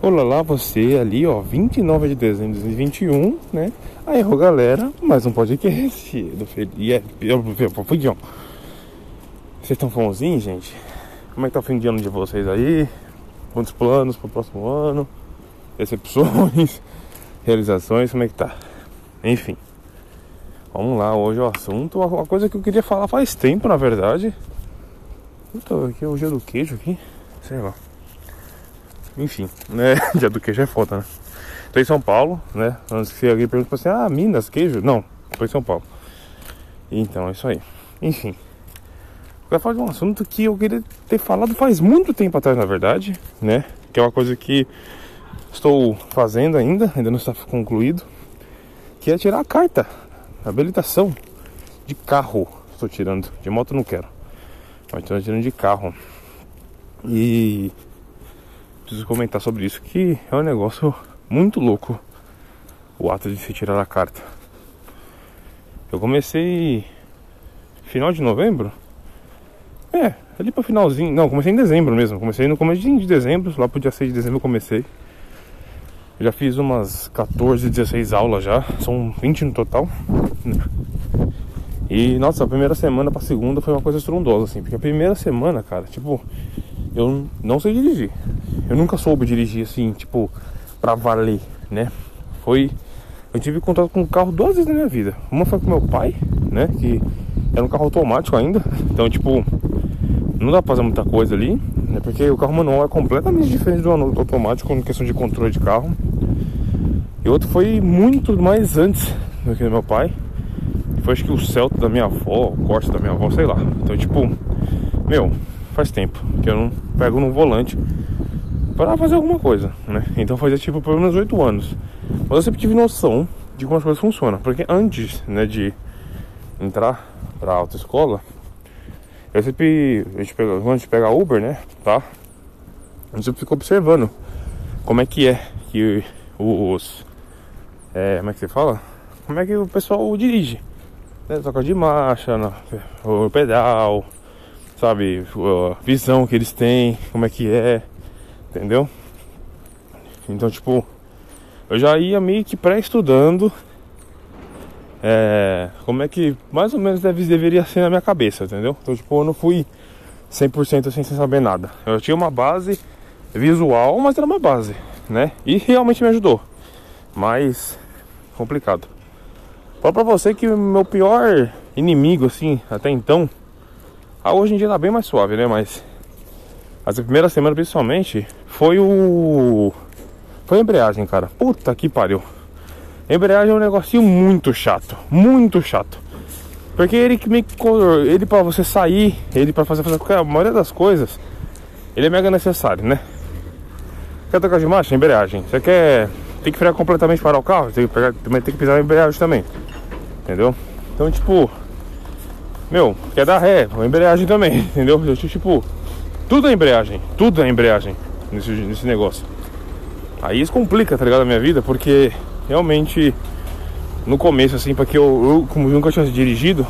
Olá lá, você ali, ó, 29 de dezembro de 2021, né? Aí, ô galera, mais um podcast do Felipe. Vocês estão famosinhos, gente? Como é que tá o fim de ano de vocês aí? Quantos planos pro próximo ano? Decepções? Realizações? Como é que tá? Enfim. Vamos lá, hoje o assunto, uma coisa que eu queria falar faz tempo, na verdade. Então, aqui é do queijo aqui, sei lá. Enfim, né? Dia do queijo é foda, né? Tô em São Paulo, né? Antes que alguém pergunte assim, ah, Minas, queijo? Não, tô em São Paulo. Então, é isso aí. Enfim. Quero falar de um assunto que eu queria ter falado faz muito tempo atrás, na verdade, né? Que é uma coisa que estou fazendo ainda, ainda não está concluído. Que é tirar a carta, a habilitação de carro. Estou tirando, de moto não quero. Mas estou tirando de carro. E preciso comentar sobre isso, que é um negócio muito louco o ato de se tirar a carta. Eu comecei final de novembro. É, ali para finalzinho. Não, comecei em dezembro mesmo. Comecei no começo de dezembro, lá pro dia 6 de dezembro eu comecei. Eu já fiz umas 14, 16 aulas já. São 20 no total. E nossa, a primeira semana pra segunda foi uma coisa estrondosa, assim. Porque a primeira semana, cara, tipo, eu não sei dirigir. Eu nunca soube dirigir assim, tipo, pra valer, né? Foi. Eu tive contato com o carro duas vezes na minha vida. Uma foi com meu pai, né? Que era um carro automático ainda. Então, tipo, não dá pra fazer muita coisa ali, né? Porque o carro manual é completamente diferente do automático em questão de controle de carro. E outro foi muito mais antes do que do meu pai. Foi acho que o Celta da minha avó, o Corsa da minha avó, sei lá. Então, tipo, meu, faz tempo que eu não pego no volante para fazer alguma coisa, né? Então fazia tipo pelo menos 8 anos. Mas eu sempre tive noção de como as coisas funcionam, porque antes, né, de entrar para autoescola, eu sempre a gente pega, quando a gente pega Uber, né, tá? A gente sempre fica observando como é que é que os é, como é que você fala? Como é que o pessoal dirige? Né? Toca de marcha, no, o pedal, sabe, a visão que eles têm, como é que é, entendeu? Então, tipo, eu já ia meio que pré-estudando é, como é que mais ou menos deve, deveria ser na minha cabeça, entendeu? Então, tipo, eu não fui 100% assim sem saber nada. Eu tinha uma base visual, mas era uma base, né? E realmente me ajudou. Mas complicado. Fala pra você que o meu pior inimigo, assim, até então, ah, hoje em dia tá bem mais suave, né? Mas as primeiras semanas principalmente foi o. Foi a embreagem, cara. Puta que pariu. A embreagem é um negocinho muito chato. Muito chato. Porque ele que me. Ele pra você sair, ele pra fazer, fazer a maioria das coisas, ele é mega necessário, né? Quer tocar de marcha? Embreagem. Você quer. Tem que frear completamente para o carro? Tem que pegar, também tem que pisar na embreagem também. Entendeu? Então, tipo, meu, quer dar ré, a embreagem também, entendeu? Eu, tipo, tudo é embreagem, tudo é embreagem nesse, nesse negócio. Aí isso complica, tá ligado, a minha vida, porque realmente no começo, assim, porque eu, eu como nunca tinha dirigido,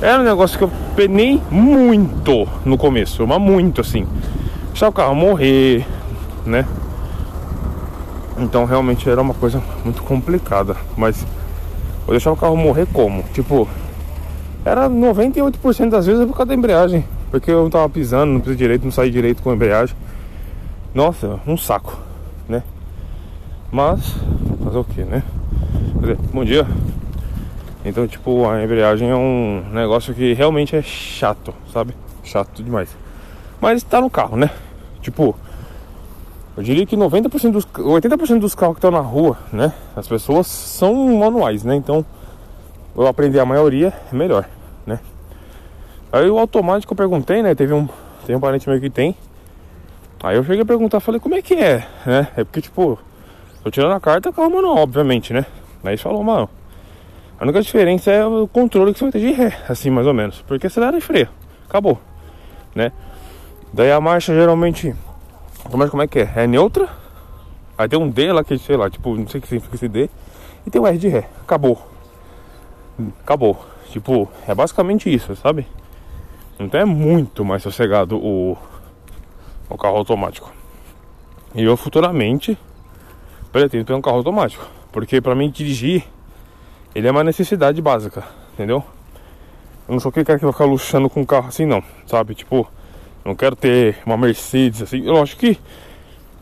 era um negócio que eu penei muito no começo, mas muito assim. Deixar o carro morrer, né? Então realmente era uma coisa muito complicada. Mas eu deixar o carro morrer como? Tipo, era 98% das vezes por causa da embreagem. Porque eu tava pisando, não pisei direito, não saí direito com a embreagem. Nossa, um saco, né? Mas, fazer o que, né? Dizer, bom dia. Então, tipo, a embreagem é um negócio que realmente é chato, sabe? Chato demais. Mas tá no carro, né? Tipo, eu diria que 90% dos 80% dos carros que estão na rua, né? As pessoas são manuais, né? Então, eu aprender a maioria é melhor, né? Aí o automático eu perguntei, né? Teve um, tem um parente meu que tem. Aí eu cheguei a perguntar, falei, como é que é, né? É porque, tipo, tô tirando a carta, carro manual, obviamente, né? Aí ele falou, mano, a única diferença é o controle que você vai ter de ré, assim, mais ou menos. Porque acelera e freia, acabou, né? Daí a marcha geralmente, como é que é? É neutra, aí tem um D lá que, sei lá, tipo, não sei o que significa esse D, e tem o R de ré, acabou acabou. Tipo, é basicamente isso, sabe? Então é muito mais sossegado o, o carro automático. E eu futuramente pretendo ter um carro automático. Porque pra mim dirigir, ele é uma necessidade básica, entendeu? Eu não sou aquele cara que vai ficar luxando com um carro assim não, sabe? Tipo, não quero ter uma Mercedes assim. Eu acho que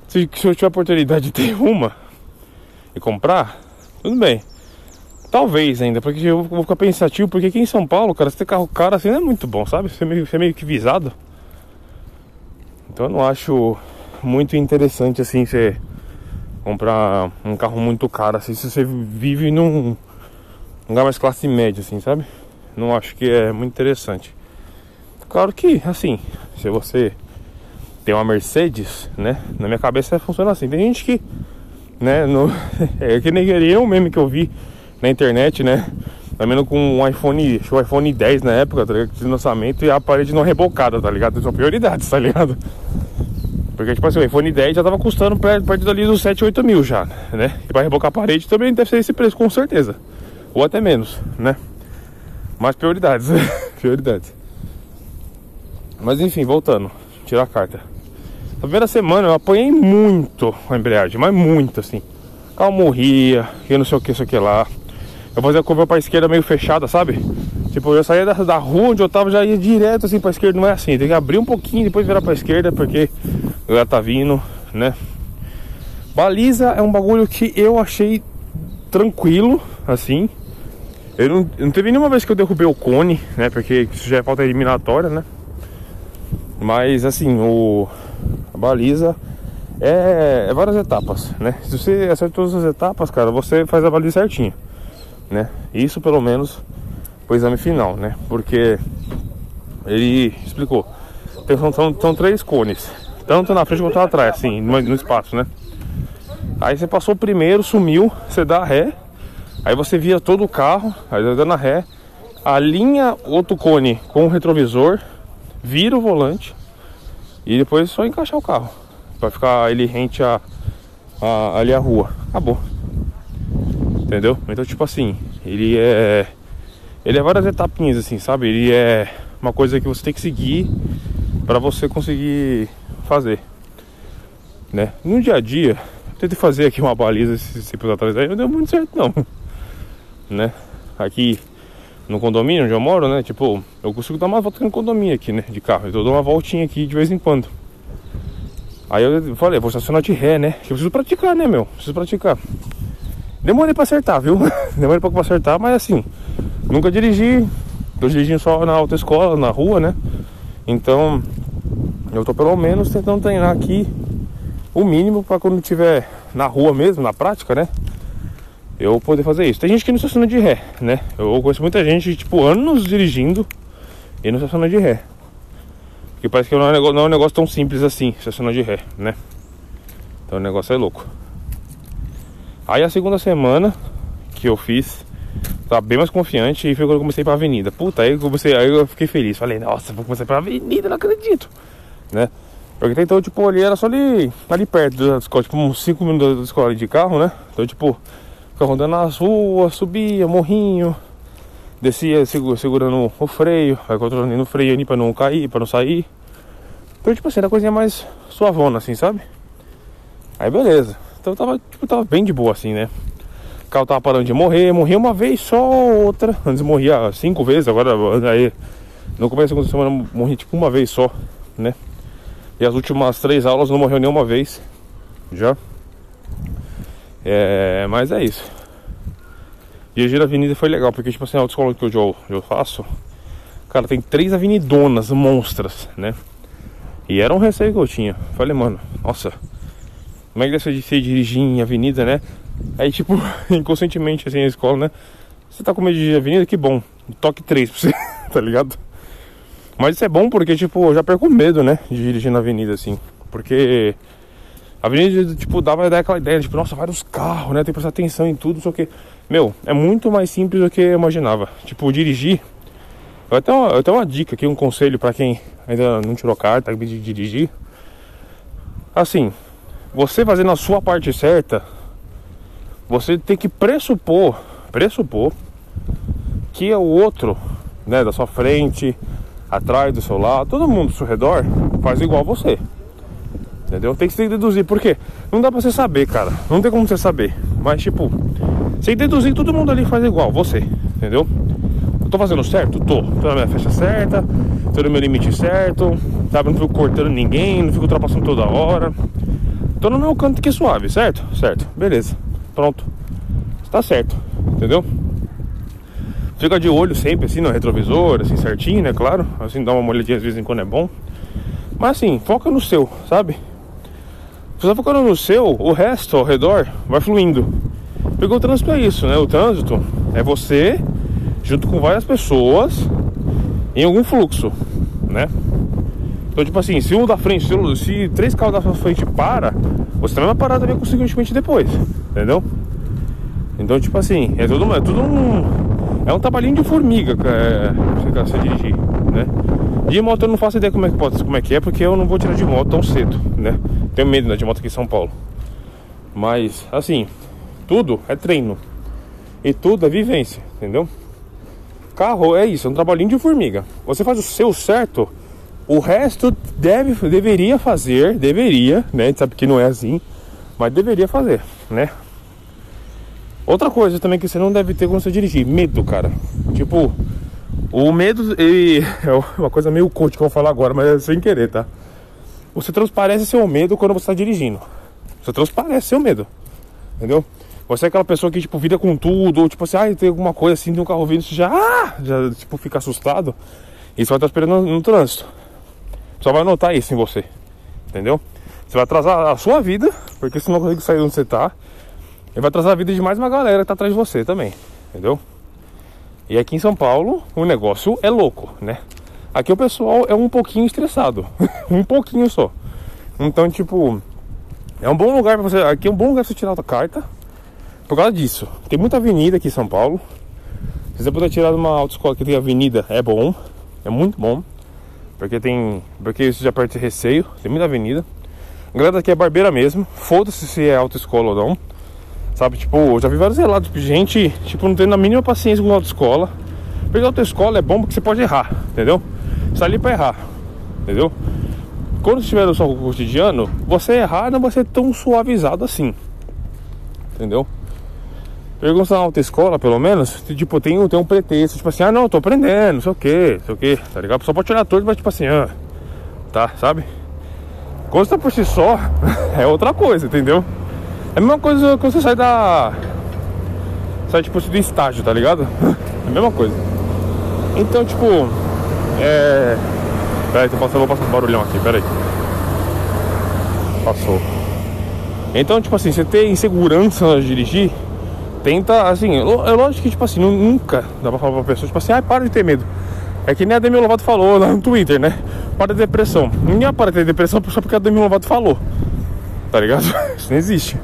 se, se eu tiver a oportunidade de ter uma e comprar, tudo bem. Talvez ainda, porque eu vou ficar pensativo, porque aqui em São Paulo, cara, você ter carro caro assim não é muito bom, sabe? Você é meio, você é meio que visado. Então eu não acho muito interessante assim você comprar um carro muito caro assim se você vive num lugar mais classe média assim, sabe? Não acho que é muito interessante. Claro que assim, se você tem uma Mercedes, né? Na minha cabeça funciona assim. Tem gente que, né, no, é que nem eu mesmo que eu vi na internet, né? Também com um iPhone, o iPhone 10 na época, tá ligado? De lançamento e a parede não rebocada, tá ligado? São prioridades, tá ligado? Porque, tipo assim, o iPhone 10 já tava custando perto, dali dos 7, 8 mil já, né? E pra rebocar a parede também deve ser esse preço, com certeza. Ou até menos, né? Mas prioridades, prioridades. Mas enfim, voltando, tirar a carta. Na primeira semana eu apanhei muito a embreagem, mas muito assim. Carro morria, e não sei o que, isso aqui lá. Eu fazia a curva pra esquerda meio fechada, sabe? Tipo, eu saía da, da rua onde eu tava, já ia direto assim pra esquerda, não é assim. Tem que abrir um pouquinho depois virar pra esquerda, porque já tá vindo, né? Baliza é um bagulho que eu achei tranquilo, assim. Eu não, não teve nenhuma vez que eu derrubei o cone, né? Porque isso já é falta eliminatória, né? Mas assim, o, a baliza é, é, várias etapas, né? Se você acerta todas as etapas, cara, você faz a baliza certinho, né? Isso pelo menos o exame final, né? Porque ele explicou. Tem, são, são três cones, tanto na frente quanto atrás, assim, no, no espaço, né? Aí você passou primeiro, sumiu, você dá ré, aí você vira todo o carro, aí dando a ré, alinha outro cone com o retrovisor, vira o volante e depois é só encaixar o carro para ficar ele rente a, a, ali a rua. Acabou. Entendeu? Então tipo assim, ele é ele é várias etapinhas assim, sabe? Ele é uma coisa que você tem que seguir para você conseguir fazer, né? No dia a dia, eu tentei fazer aqui uma baliza esses tempos atrás aí, não deu muito certo não, né? Aqui no condomínio onde eu moro, né? Tipo, eu consigo dar uma volta no condomínio aqui, né? De carro. Então eu dou uma voltinha aqui de vez em quando. Aí eu falei, vou estacionar de ré, né? Eu preciso praticar, né, meu? Preciso praticar. Demorei pra acertar, viu? Demorei um pouco pra acertar, mas assim, nunca dirigi. Tô dirigindo só na autoescola, na rua, né? Então, eu tô pelo menos tentando treinar aqui o mínimo para quando tiver na rua mesmo, na prática, né? eu poder fazer isso. Tem gente que não estaciona de ré, né? Eu conheço muita gente, tipo, anos dirigindo e não estaciona de ré. Porque parece que não é, um negócio, não é um negócio tão simples assim, estacionar de ré, né? Então o negócio é louco. Aí a segunda semana que eu fiz, tava bem mais confiante e foi quando eu comecei pra avenida. Puta, aí eu comecei, aí eu fiquei feliz. Falei, nossa, vou começar pra avenida, não acredito, né? Porque então, tipo, ali era só ali, ali perto da escola, tipo, uns 5 minutos da escola de carro, né? Então, tipo, Ficava rodando nas ruas, subia, morrinho, descia segurando o freio, vai controlando o freio ali pra não cair, pra não sair. Então, tipo assim, era coisinha mais suavona, assim, sabe? Aí beleza. Então tava, tipo, tava bem de boa assim, né? O carro tava parando de morrer, morria uma vez só, outra. Antes morria cinco vezes, agora aí no começo da segunda semana morri tipo uma vez só, né? E as últimas três aulas não morreu nenhuma vez. Já. É, mas é isso. Dirigir a avenida foi legal, porque tipo assim, a autoescola que eu, eu faço, cara, tem três avenidonas monstras, né? E era um receio que eu tinha. Falei, mano, nossa, como é que deve ser dirigir em avenida, né? Aí, tipo, inconscientemente, assim, na escola, né? Você tá com medo de dirigir avenida? Que bom. Toque 3 pra você, tá ligado? Mas isso é bom porque, tipo, eu já perco medo, né? De dirigir na avenida, assim. Porque a avenida, tipo, dava aquela ideia, tipo, nossa, vários carros, né? Tem que prestar atenção em tudo, só que, meu, é muito mais simples do que eu imaginava. Tipo, dirigir. Eu tenho, uma, eu tenho uma dica aqui, um conselho para quem ainda não tirou carta de dirigir. Assim, você fazendo a sua parte certa, você tem que pressupor, pressupor que o outro, né, da sua frente, atrás do seu lado, todo mundo ao seu redor faz igual a você Entendeu? Tem que se deduzir, porque não dá pra você saber, cara. Não tem como você saber. Mas, tipo, sem deduzir, todo mundo ali faz igual, você, entendeu? Eu tô fazendo certo? Tô. Tô na minha faixa certa, tô no meu limite certo, sabe? Não fico cortando ninguém, não fico ultrapassando toda hora. Tô no meu canto que é suave, certo? Certo. Beleza. Pronto. Tá certo, entendeu? Fica de olho sempre, assim, no retrovisor, assim, certinho, né? Claro. Assim, dá uma olhadinha às vezes em quando é bom. Mas assim, foca no seu, sabe? Você focando no seu, o resto ao redor vai fluindo. Porque o trânsito é isso, né? O trânsito é você junto com várias pessoas em algum fluxo, né? Então, tipo assim, se um da frente, se, três carros da sua frente para, você também vai parar também consequentemente depois, entendeu? Então, tipo assim, é tudo, é tudo um. É um trabalhinho de formiga é, você dirigir, né? De moto eu não faço ideia como é que pode, como é que é, porque eu não vou tirar de moto tão cedo, né? Tenho medo né, de moto aqui em São Paulo. Mas, assim, tudo é treino. E tudo é vivência, entendeu? Carro é isso, é um trabalhinho de formiga. Você faz o seu certo, o resto deve, deveria fazer, deveria, né? A gente sabe que não é assim, mas deveria fazer, né? Outra coisa também que você não deve ter quando você dirigir, medo, cara. Tipo, o medo ele, é uma coisa meio coach que eu vou falar agora, mas é sem querer, tá? Você transparece seu medo quando você está dirigindo. Você transparece seu medo. Entendeu? Você é aquela pessoa que, tipo, vira com tudo, ou tipo assim, ah, tem alguma coisa assim, tem um carro vindo, você já, ah, já, tipo, fica assustado. E vai estar esperando no, no trânsito. Só vai notar isso em você. Entendeu? Você vai atrasar a sua vida, porque você não consegue sair onde você tá. E vai atrasar a vida de mais uma galera que tá atrás de você também. Entendeu? E aqui em São Paulo, o negócio é louco, né? Aqui o pessoal é um pouquinho estressado. um pouquinho só. Então, tipo, é um bom lugar para você. Aqui é um bom lugar pra você tirar a carta. Por causa disso. Tem muita avenida aqui em São Paulo. Se você puder tirar uma autoescola que tem avenida, é bom. É muito bom. Porque tem. Porque isso já perde receio. Tem muita avenida. A galera daqui é barbeira mesmo. Foda-se se é autoescola ou não. Sabe, tipo, eu já vi vários relatos de gente, tipo, não tendo a mínima paciência com autoescola. Porque autoescola é bom porque você pode errar, entendeu? Você tá ali pra errar, entendeu? Quando estiver no seu cotidiano, você errar não vai ser tão suavizado assim, entendeu? Pergunta na autoescola, pelo menos, tipo, tem, tem um pretexto, tipo assim, ah não, tô aprendendo, não sei o que, não sei o que, tá ligado? Só pode tirar torto, mas tipo assim, ah, tá, sabe? Quando você tá por si só, é outra coisa, entendeu? É a mesma coisa quando você sai da. Sai tipo do estágio, tá ligado? É a mesma coisa. Então, tipo. É. Peraí, tô vou passar um barulhão aqui, peraí. Passou. Então, tipo assim, você ter insegurança na dirigir, tenta, assim, é lógico que, tipo assim, nunca dá pra falar pra pessoa, tipo assim, ai, para de ter medo. É que nem a Demi Lovato falou lá no Twitter, né? Para de depressão. Ninguém para de ter depressão só porque a Demi Lovato falou. Tá ligado? Isso não existe.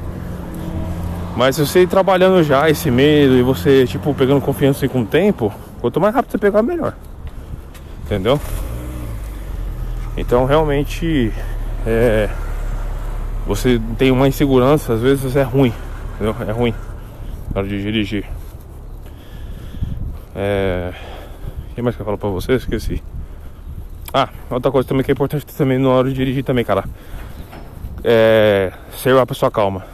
Mas se você ir trabalhando já esse medo e você, tipo, pegando confiança com o tempo, quanto mais rápido você pegar, melhor. Entendeu? Então realmente é, você tem uma insegurança, às vezes é ruim, entendeu? É ruim na hora de dirigir. É. O que mais que eu falo pra você? Esqueci. Ah, outra coisa também que é importante também na hora de dirigir também, cara. É ser uma pessoa calma.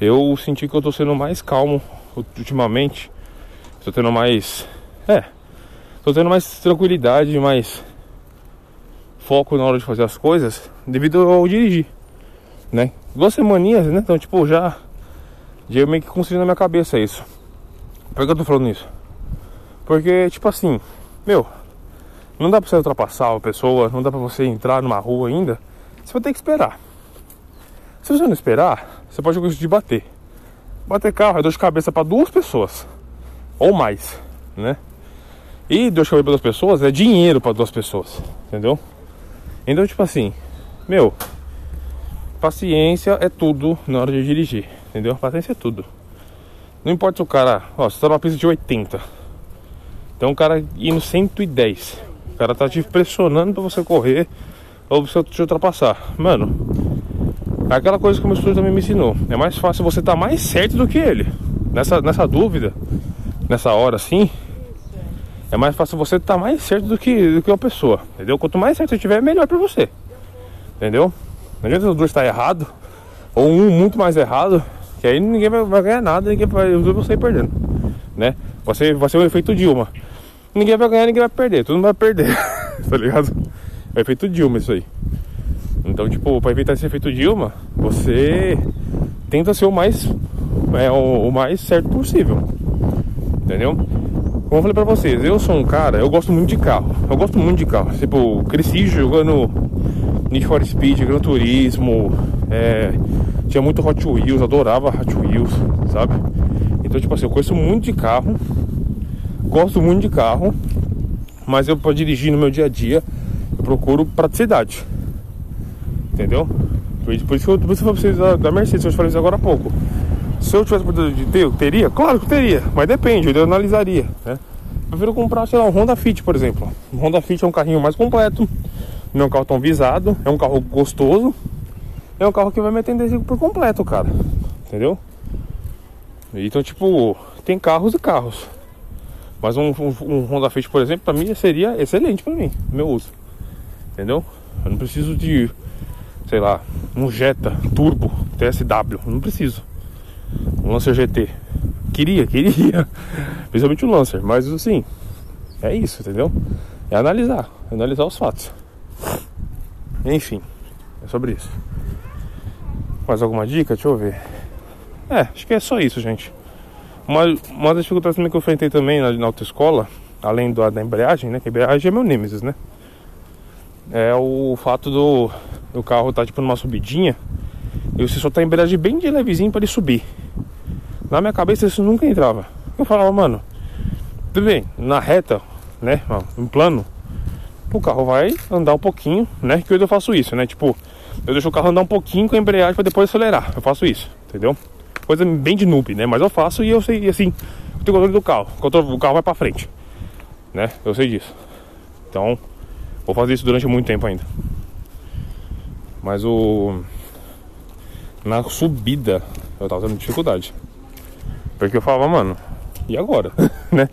Eu senti que eu tô sendo mais calmo ultimamente. Tô tendo mais. É. Tô tendo mais tranquilidade, mais foco na hora de fazer as coisas devido ao dirigir. Né? Duas semaninhas, né? Então, tipo, já. Já meio que construí na minha cabeça isso. Por que eu tô falando isso? Porque, tipo assim, meu, não dá pra você ultrapassar uma pessoa, não dá pra você entrar numa rua ainda. Você vai ter que esperar. Se você não esperar, você pode conseguir bater. Bater carro é dor de cabeça para duas pessoas ou mais, né? E dor de cabeça para duas pessoas é dinheiro para duas pessoas, entendeu? Então, tipo assim, meu, paciência é tudo na hora de dirigir, entendeu? Paciência é tudo. Não importa se o cara, ó, você tá numa pista de 80, então o cara indo 110, o cara tá te pressionando para você correr ou pra você te ultrapassar, mano. É aquela coisa que o meu estudo também me ensinou. É mais fácil você tá mais certo do que ele. Nessa, nessa dúvida, nessa hora assim, é mais fácil você estar tá mais certo do que, do que uma pessoa. Entendeu? Quanto mais certo você tiver, melhor pra você. Entendeu? Não adianta os dois estar errado, ou um muito mais errado, que aí ninguém vai, ganhar nada, ninguém vai, os dois sair perdendo, né? Vai ser, vai ser o efeito Dilma. Ninguém vai ganhar, ninguém vai perder, mundo vai perder, tá ligado? É efeito Dilma isso aí. Então, tipo, para evitar esse efeito Dilma, você tenta ser o mais é, o, o mais certo possível. Entendeu? Como eu falei pra vocês, eu sou um cara, eu gosto muito de carro. Eu gosto muito de carro. Tipo, cresci jogando Need for Speed, Gran Turismo, é, tinha muito Hot Wheels, adorava Hot Wheels, sabe? Então, tipo assim, eu conheço muito de carro, gosto muito de carro, mas eu para dirigir no meu dia a dia, eu procuro praticidade. Entendeu? Por isso, que eu, que eu vocês da, Mercedes, eu falei isso agora há pouco. Se eu tivesse oportunidade de ter, eu teria? Claro que eu teria, mas depende, eu analisaria, né? Eu prefiro comprar, sei lá, um Honda Fit, por exemplo. Um Honda Fit é um carrinho mais completo, não é um carro tão visado, é um carro gostoso, é um carro que vai me atender por completo, cara. Entendeu? Então, tipo, tem carros e carros. Mas um, um, um Honda Fit, por exemplo, pra mim seria excelente pra mim, meu uso. Entendeu? Eu não preciso de, sei lá, um Jetta Turbo TSW. Eu não preciso um Lancer GT. Queria, queria. Principalmente o Lancer, mas assim, é isso, entendeu? É analisar, analisar os fatos. Enfim, é sobre isso. Mais alguma dica? Deixa eu ver. É, acho que é só isso, gente. Uma, uma das dificuldades também que eu enfrentei também na, na autoescola, além do, da embreagem, né? Que a embreagem é meu nemesis, né? É o fato do, do carro estar tá, tipo numa subidinha e você só tá embreagem bem de levezinho para ele subir. Na minha cabeça isso nunca entrava. Eu falava, mano, tudo bem, na reta, né, no plano, o carro vai andar um pouquinho, né, que hoje eu faço isso, né, tipo, eu deixo o carro andar um pouquinho com a embreagem para depois acelerar, eu faço isso, entendeu? Coisa bem de noob, né, mas eu faço e eu sei, assim, eu tenho controle do carro, o carro vai para frente, né, eu sei disso. Então, vou fazer isso durante muito tempo ainda. Mas o... Na subida, eu tava tendo dificuldade. Porque eu falava, mano, e agora? né?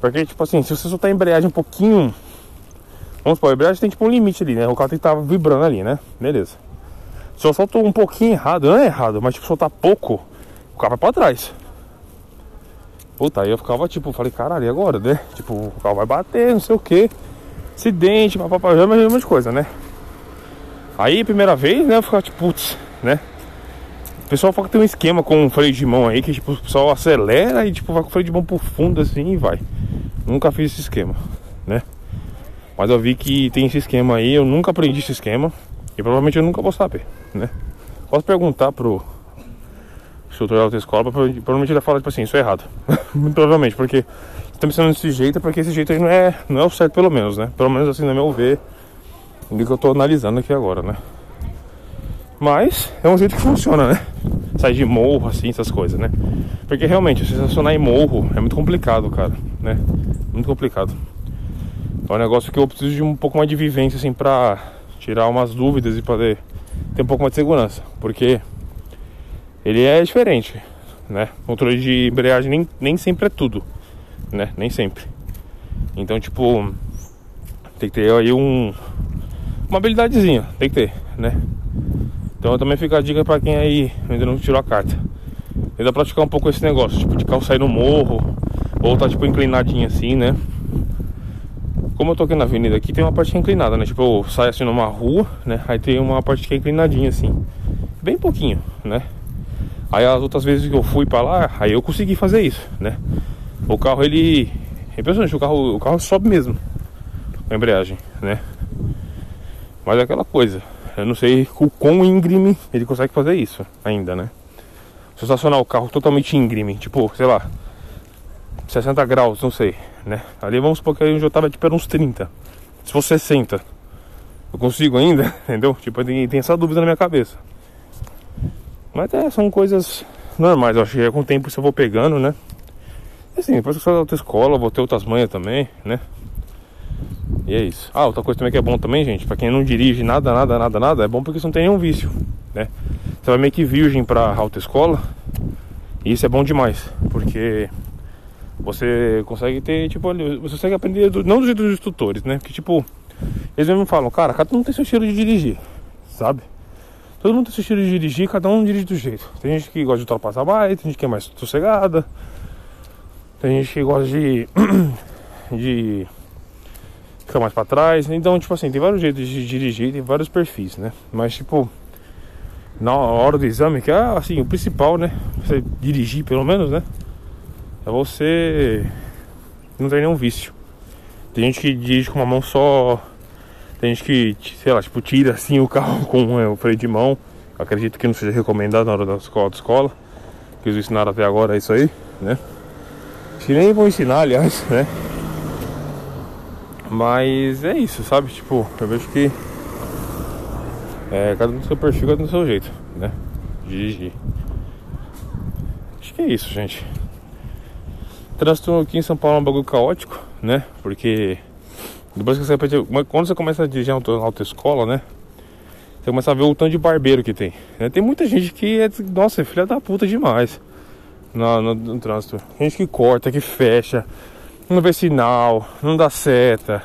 Porque, tipo assim, se você soltar a embreagem um pouquinho. Vamos supor, a embreagem tem tipo um limite ali, né? O carro tem que estar tá vibrando ali, né? Beleza. Se eu solto um pouquinho errado, não é errado, mas tipo, soltar pouco, o carro vai pra trás. Puta, aí eu ficava tipo, falei, caralho, e agora, né? Tipo, o carro vai bater, não sei o que. Acidente, papapá, já é a mesma coisa, né? Aí, primeira vez, né? Eu ficava tipo, putz, né? O pessoal fala que tem um esquema com o freio de mão aí, que tipo, o pessoal acelera e tipo, vai com o freio de mão por fundo assim e vai. Nunca fiz esse esquema, né? Mas eu vi que tem esse esquema aí, eu nunca aprendi esse esquema e provavelmente eu nunca vou saber, né? Posso perguntar pro instrutor da autoescola, provavelmente ele fala tipo assim, isso é errado. Provavelmente, porque me ensinando desse jeito, porque esse jeito aí não é, não é o certo pelo menos, né? Pelo menos assim, no meu ver, o que eu tô analisando aqui agora, né? Mas é um jeito que funciona, né? Sair de morro, assim, essas coisas, né? Porque realmente, se estacionar em morro é muito complicado, cara, né? Muito complicado. É um negócio que eu preciso de um pouco mais de vivência, assim, pra tirar umas dúvidas e poder ter um pouco mais de segurança. Porque ele é diferente, né? Controle de embreagem nem, nem sempre é tudo, né? Nem sempre. Então, tipo, tem que ter aí um, uma habilidadezinha, tem que ter, né? Então também fica a dica para quem aí ainda não tirou a carta. Ainda praticar um pouco esse negócio, tipo de sair no morro, ou tá tipo inclinadinho assim, né? Como eu tô aqui na avenida aqui, tem uma parte é inclinada, né? Tipo, eu saio assim numa rua, né? Aí tem uma parte que é inclinadinha assim. Bem pouquinho, né? Aí as outras vezes que eu fui para lá, aí eu consegui fazer isso, né? O carro ele. É impressionante, o carro, o carro sobe mesmo. A embreagem, né? Mas é aquela coisa. Eu não sei o quão íngreme ele consegue fazer isso ainda, né? Se estacionar o carro totalmente íngreme, tipo, sei lá, 60 graus, não sei, né? Ali vamos supor que eu já tava tipo uns 30. Se for 60, eu consigo ainda, entendeu? Tipo, tem, tem essa dúvida na minha cabeça. Mas é, são coisas normais, eu acho que é com o tempo eu vou pegando, né? E assim, depois que eu saio da outra escola, vou ter outras manhas também, né? E é isso. Ah, outra coisa também que é bom também, gente, pra quem não dirige nada, nada, nada, nada, é bom porque você não tem nenhum vício, né? Você vai meio que virgem pra autoescola. E isso é bom demais, porque você consegue ter, tipo, você consegue aprender, do, não do jeito dos instrutores, né? Porque, tipo, eles mesmo falam, cara, cada um tem seu estilo de dirigir, sabe? Todo mundo tem seu estilo de dirigir, cada um dirige do jeito. Tem gente que gosta de ultrapassar mais, tem gente que é mais sossegada. Tem gente que gosta de. de ficar mais pra trás. Então, tipo assim, tem vários jeitos de dirigir, tem vários perfis, né? Mas, tipo, na hora do exame, que é assim, o principal, né? Você dirigir, pelo menos, né? É você não ter nenhum vício. Tem gente que dirige com uma mão só. Tem gente que, sei lá, tipo, tira assim o carro com é, o freio de mão. acredito que não seja recomendado na hora da escola, da escola. Que eles ensinaram até agora é isso aí, né? Se nem vão ensinar, aliás, né? Mas é isso, sabe? Tipo, eu vejo que é, cada um no seu perfil, cada um no seu jeito, né? Dirigir. Acho que é isso, gente. Trânsito aqui em São Paulo é um bagulho caótico, né? Porque depois que você quando você começa a dirigir na autoescola, né? Você começa a ver o tanto de barbeiro que tem. Né? Tem muita gente que é, nossa, é filha da puta demais no, no, no trânsito. Gente que corta, que fecha, não vê sinal, não dá seta,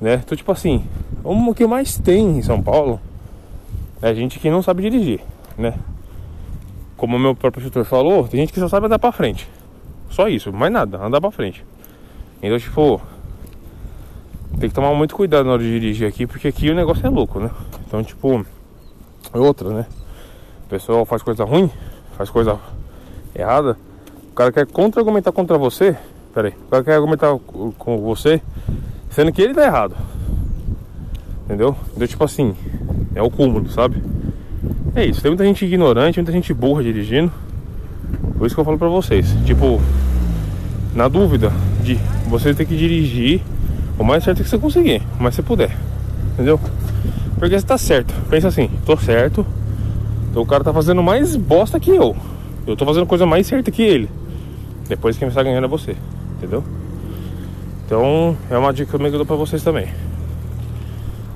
né? Então, tipo assim, o que mais tem em São Paulo é gente que não sabe dirigir, né? Como o meu próprio instrutor falou, tem gente que só sabe andar pra frente. Só isso, mais nada, andar pra frente. Então, tipo, tem que tomar muito cuidado na hora de dirigir aqui, porque aqui o negócio é louco, né? Então, tipo, é outra, né? O pessoal faz coisa ruim, faz coisa errada. O cara quer contra-argumentar contra você, Pera aí. O cara quer argumentar com você, sendo que ele tá errado. Entendeu? Então, tipo assim, é o cúmulo, sabe? É isso. Tem muita gente ignorante, muita gente burra dirigindo. Por isso que eu falo pra vocês. Tipo, na dúvida de você ter que dirigir o mais certo que você conseguir, o mais você puder. Entendeu? Porque você tá certo. Pensa assim, tô certo. Então o cara tá fazendo mais bosta que eu. Eu tô fazendo coisa mais certa que ele. Depois quem está ganhando é você entendeu? Então é uma dica que eu dou pra vocês também.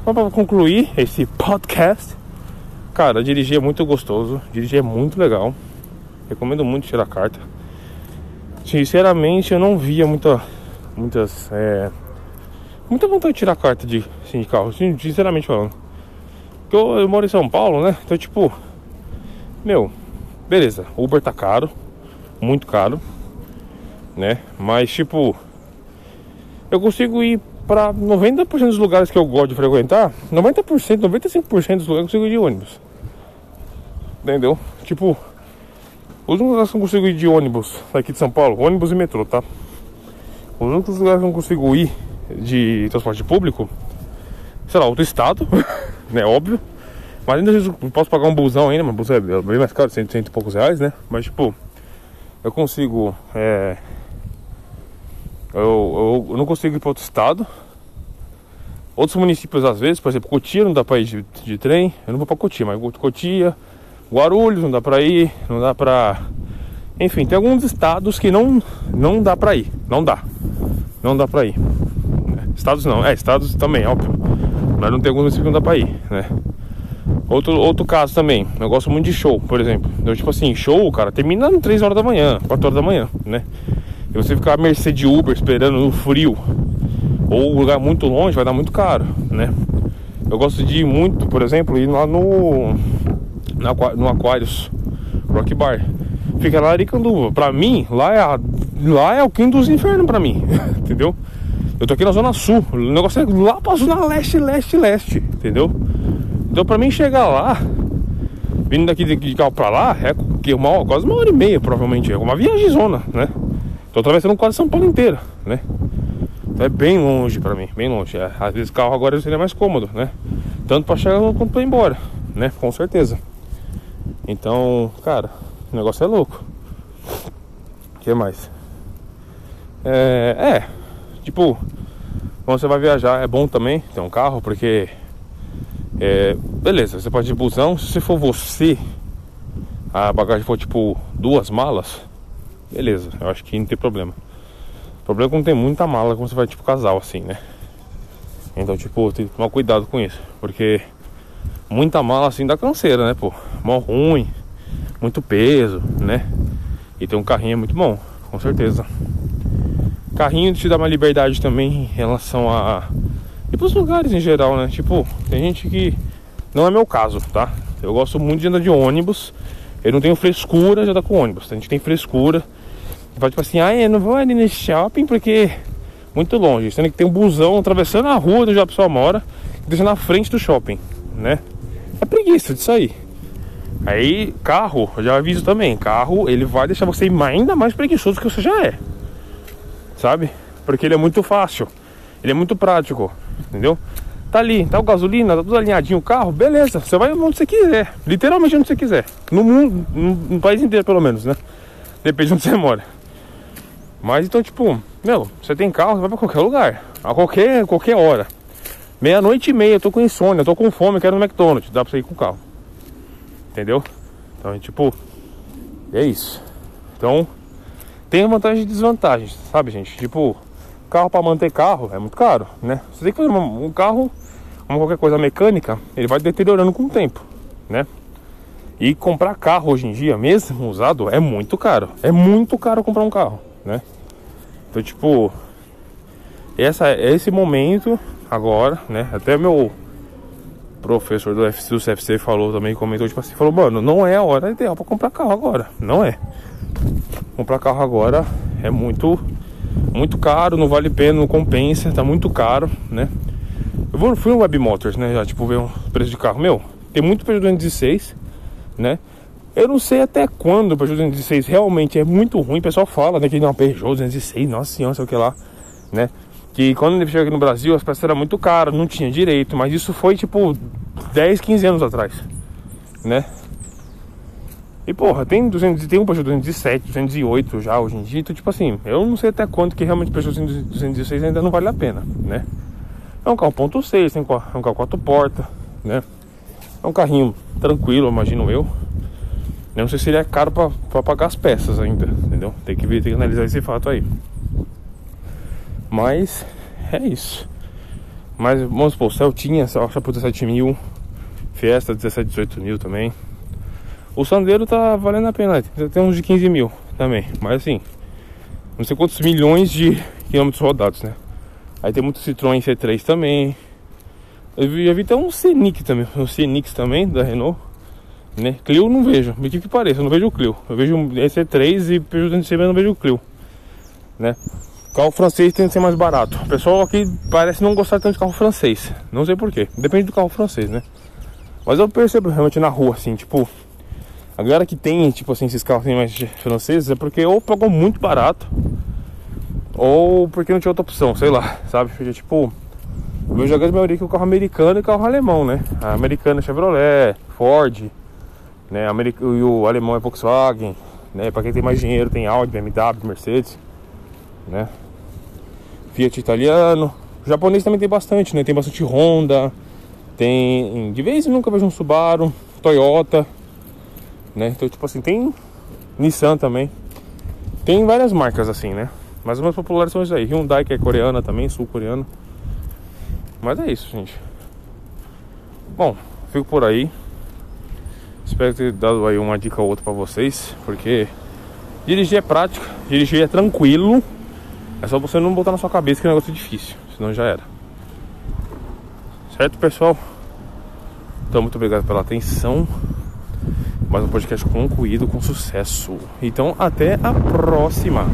Então, para concluir esse podcast, cara, dirigir é muito gostoso, dirigir é muito legal. Recomendo muito tirar carta. Sinceramente, eu não via muita, muitas, é, muita vontade de tirar carta de, assim, carro, sinceramente falando. Porque eu, eu moro em São Paulo, né? Então, tipo, meu, beleza, Uber tá caro, muito caro né? Mas tipo, eu consigo ir para 90% dos lugares que eu gosto de frequentar, 90%, 95% dos lugares eu consigo ir de ônibus. Entendeu? Tipo, os únicos lugares que eu consigo ir de ônibus aqui de São Paulo, ônibus e metrô, tá? Os únicos lugares que eu consigo ir de transporte público, sei lá, outro estado, né? Óbvio. Mas ainda posso pagar um busão ainda, mas busão é bem mais caro, cento, cento e poucos reais, né? Mas tipo, eu consigo é, eu, eu, eu não consigo ir para outro estado. Outros municípios, às vezes, por exemplo, Cotia não dá para ir de, de, trem. Eu não vou para Cotia, mas Cotia, Guarulhos não dá para ir, não dá para. Enfim, tem alguns estados que não, não dá para ir. Não dá. Não dá para ir. Estados não, é, estados também, óbvio. Mas não tem alguns que não dá para ir, né? Outro, outro caso também, eu gosto muito de show, por exemplo. Eu, tipo assim, show, cara, termina 3 horas da manhã, 4 horas da manhã, né? E você ficar à mercê de Uber esperando no frio ou um lugar muito longe vai dar muito caro, né? Eu gosto de ir muito, por exemplo, ir lá no no Aquarius Rock Bar. Fica lá em Aricanduva. Pra mim, lá é, a, lá é o quinto dos infernos pra mim, entendeu? Eu tô aqui na Zona Sul, o negócio é lá pra Zona Leste, Leste, Leste, entendeu? Então pra mim chegar lá, vindo daqui de carro pra lá, é que uma, quase uma hora e meia, provavelmente. É uma viagem zona, né? Tô atravessando quase São Paulo inteira, né? Então é bem longe pra mim, bem longe. É, às vezes carro agora seria mais cômodo, né? Tanto pra chegar quanto pra ir embora, né? Com certeza. Então, cara, o negócio é louco. O que mais? É, é, tipo, quando você vai viajar é bom também ter um carro, porque é, beleza, você pode ir de busão, se for você, a bagagem for tipo duas malas, beleza, eu acho que não tem problema. O problema é quando tem muita mala, quando você vai tipo casal assim, né? Então, tipo, tem que tomar cuidado com isso, porque muita mala assim dá canseira, né, pô? Mó ruim, muito peso, né? E tem um carrinho muito bom, com certeza. Carrinho te dá uma liberdade também em relação a. E pros lugares em geral, né? Tipo, tem gente que. Não é meu caso, tá? Eu gosto muito de andar de ônibus. Eu não tenho frescura de andar com ônibus. A gente tem frescura. Vai tipo assim, ah, eu não vou ali no shopping porque muito longe. Sendo que tem um busão atravessando a rua onde a pessoa mora, deixa na frente do shopping, né? É preguiça disso aí. Aí, carro, já aviso também, carro, ele vai deixar você ainda mais preguiçoso que você já é. Sabe? Porque ele é muito fácil. Ele é muito prático, entendeu? Tá ali, tá o gasolina, tá tudo alinhadinho o carro, beleza. Você vai onde você quiser. Literalmente onde você quiser. No mundo, no, no país inteiro pelo menos, né? Depende de onde você mora. Mas então, tipo, meu, você tem carro, você vai pra qualquer lugar. A qualquer, qualquer hora. Meia-noite e meia, eu tô com insônia, eu tô com fome, quero no McDonald's. Dá pra você ir com o carro. Entendeu? Então, é tipo, é isso. Então, tem vantagens e desvantagens, sabe, gente? Tipo, carro para manter carro é muito caro, né? Você tem que fazer um carro, como qualquer coisa mecânica, ele vai deteriorando com o tempo, né? E comprar carro hoje em dia, mesmo usado, é muito caro. É muito caro comprar um carro, né? Então, tipo, essa, esse momento agora, né? Até meu professor do, FC, do CFC falou também, comentou, tipo assim, falou, mano, não é a hora ideal para comprar carro agora. Não é. Comprar carro agora é muito muito caro, não vale a pena, não compensa, tá muito caro, né? Eu vou, fui no Web Motors, né? Já, tipo, ver um preço de carro. Meu, tem muito Peugeot 216, né? Eu não sei até quando o Peugeot 216 realmente é muito ruim. O pessoal fala, né? Que não é Peugeot 216, nossa senhora, sei o que lá, né? Que quando ele chegou aqui no Brasil, as peças eram muito caras, não tinha direito. Mas isso foi, tipo, 10, 15 anos atrás, né? E porra, tem, 200, tem um Peugeot 207, 208 já hoje em dia. Então, tipo assim, eu não sei até quanto que realmente o Peugeot 216 ainda não vale a pena, né? É um carro ponto .6, tem é um carro quatro portas, né? É um carrinho tranquilo, imagino eu. Eu não sei se ele é caro pra pagar as peças ainda, entendeu? Tem que ver, tem que analisar esse fato aí. Mas é isso. Mas vamos supor, Celtinha, acha por 17 mil, Fiesta 17, 18 mil também. O Sandero tá valendo a pena, tem uns de 15 mil também, mas assim, não sei quantos milhões de quilômetros rodados, né? Aí tem muito Citroën C3 também. Eu eu vi até um Scenic também, um Scenic também da Renault, né? Clio não vejo, me que que pareça, eu não vejo o Clio. Eu vejo um C3 e Peugeot 206, mas não vejo o Clio, né? Carro francês tem que ser mais barato. O pessoal aqui parece não gostar tanto de carro francês. Não sei porquê. Depende do carro francês, né? Mas eu percebo realmente na rua, assim, tipo, a galera que tem, tipo assim, esses carros assim, mais franceses é porque ou pagou muito barato ou porque não tinha outra opção, sei lá, sabe? Porque, tipo, o meu jogador maioria que é o carro americano e carro alemão, né? A americana é Chevrolet, Ford, né? E o alemão é Volkswagen, né? Pra quem tem mais dinheiro tem Audi, BMW, Mercedes, né? Fiat italiano. O japonês também tem bastante, né? Tem bastante Honda, tem. De vez em nunca vejo um Subaru, Toyota né? Então, tipo assim, tem Nissan também. Tem várias marcas assim, né? Mas as mais populares são isso aí. Hyundai, que é coreana também, sul-coreana. Mas é isso, gente. Bom, fico por aí. Espero ter dado aí uma dica ou outra pra vocês. Porque dirigir é prático, dirigir é tranquilo. É só você não botar na sua cabeça que é um negócio difícil. Senão já era. Certo, pessoal? Então, muito obrigado pela atenção mais um podcast concluído com sucesso. Então, até a próxima.